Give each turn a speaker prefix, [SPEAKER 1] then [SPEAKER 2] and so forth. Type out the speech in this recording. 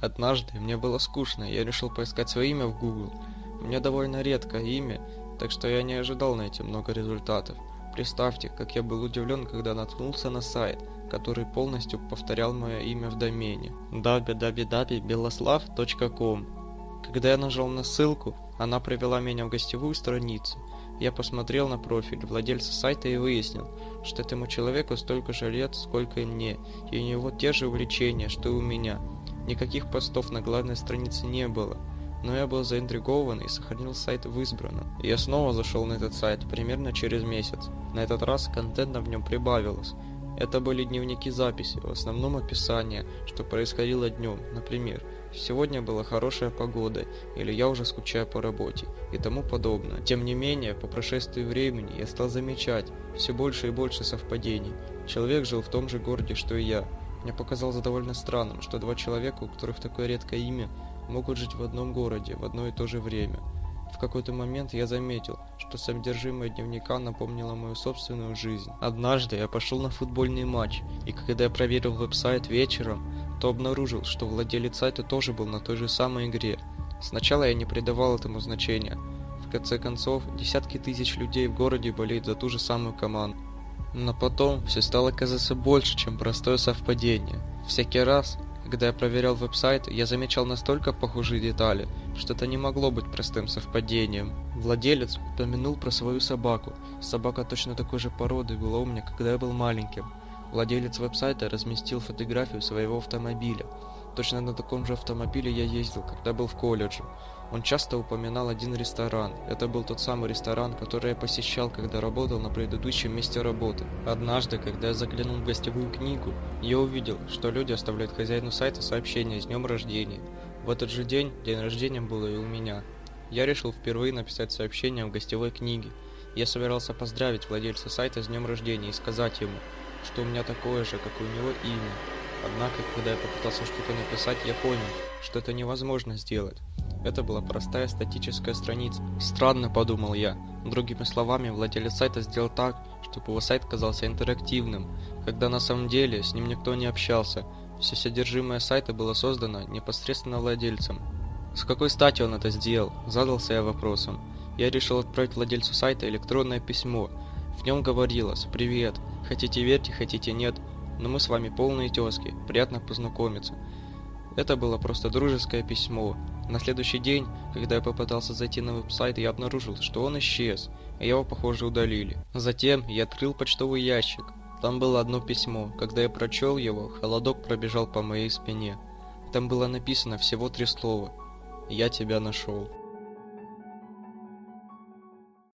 [SPEAKER 1] Однажды мне было скучно, я решил поискать свое имя в Google. У меня довольно редкое имя, так что я не ожидал найти много результатов. Представьте, как я был удивлен, когда наткнулся на сайт, который полностью повторял мое имя в домене www.beloslav.com. Когда я нажал на ссылку, она привела меня в гостевую страницу. Я посмотрел на профиль владельца сайта и выяснил, что этому человеку столько же лет, сколько и мне, и у него те же увлечения, что и у меня. Никаких постов на главной странице не было, но я был заинтригован и сохранил сайт в избранном. Я снова зашел на этот сайт примерно через месяц. На этот раз контента в нем прибавилось. Это были дневники записи, в основном описание, что происходило днем, например, сегодня была хорошая погода, или я уже скучаю по работе, и тому подобное. Тем не менее, по прошествии времени я стал замечать все больше и больше совпадений. Человек жил в том же городе, что и я, мне показалось довольно странным, что два человека, у которых такое редкое имя, могут жить в одном городе в одно и то же время. В какой-то момент я заметил, что содержимое дневника напомнило мою собственную жизнь. Однажды я пошел на футбольный матч, и когда я проверил веб-сайт вечером, то обнаружил, что владелец сайта тоже был на той же самой игре. Сначала я не придавал этому значения. В конце концов, десятки тысяч людей в городе болеют за ту же самую команду. Но потом все стало казаться больше, чем простое совпадение. Всякий раз, когда я проверял веб-сайт, я замечал настолько похожие детали, что это не могло быть простым совпадением. Владелец упомянул про свою собаку. Собака точно такой же породы была у меня, когда я был маленьким. Владелец веб-сайта разместил фотографию своего автомобиля. Точно на таком же автомобиле я ездил, когда был в колледже. Он часто упоминал один ресторан. Это был тот самый ресторан, который я посещал, когда работал на предыдущем месте работы. Однажды, когда я заглянул в гостевую книгу, я увидел, что люди оставляют хозяину сайта сообщения с днем рождения. В этот же день день рождения было и у меня. Я решил впервые написать сообщение в гостевой книге. Я собирался поздравить владельца сайта с днем рождения и сказать ему, что у меня такое же, как у него имя. Однако, когда я попытался что-то написать, я понял, что это невозможно сделать. Это была простая статическая страница. Странно, подумал я. Другими словами, владелец сайта сделал так, чтобы его сайт казался интерактивным, когда на самом деле с ним никто не общался. Все содержимое сайта было создано непосредственно владельцем. С какой стати он это сделал? Задался я вопросом. Я решил отправить владельцу сайта электронное письмо. В нем говорилось «Привет, хотите верьте, хотите нет, но мы с вами полные тезки, приятно познакомиться». Это было просто дружеское письмо, на следующий день, когда я попытался зайти на веб-сайт, я обнаружил, что он исчез, и его, похоже, удалили. Затем я открыл почтовый ящик. Там было одно письмо. Когда я прочел его, холодок пробежал по моей спине. Там было написано всего три слова. «Я тебя нашел».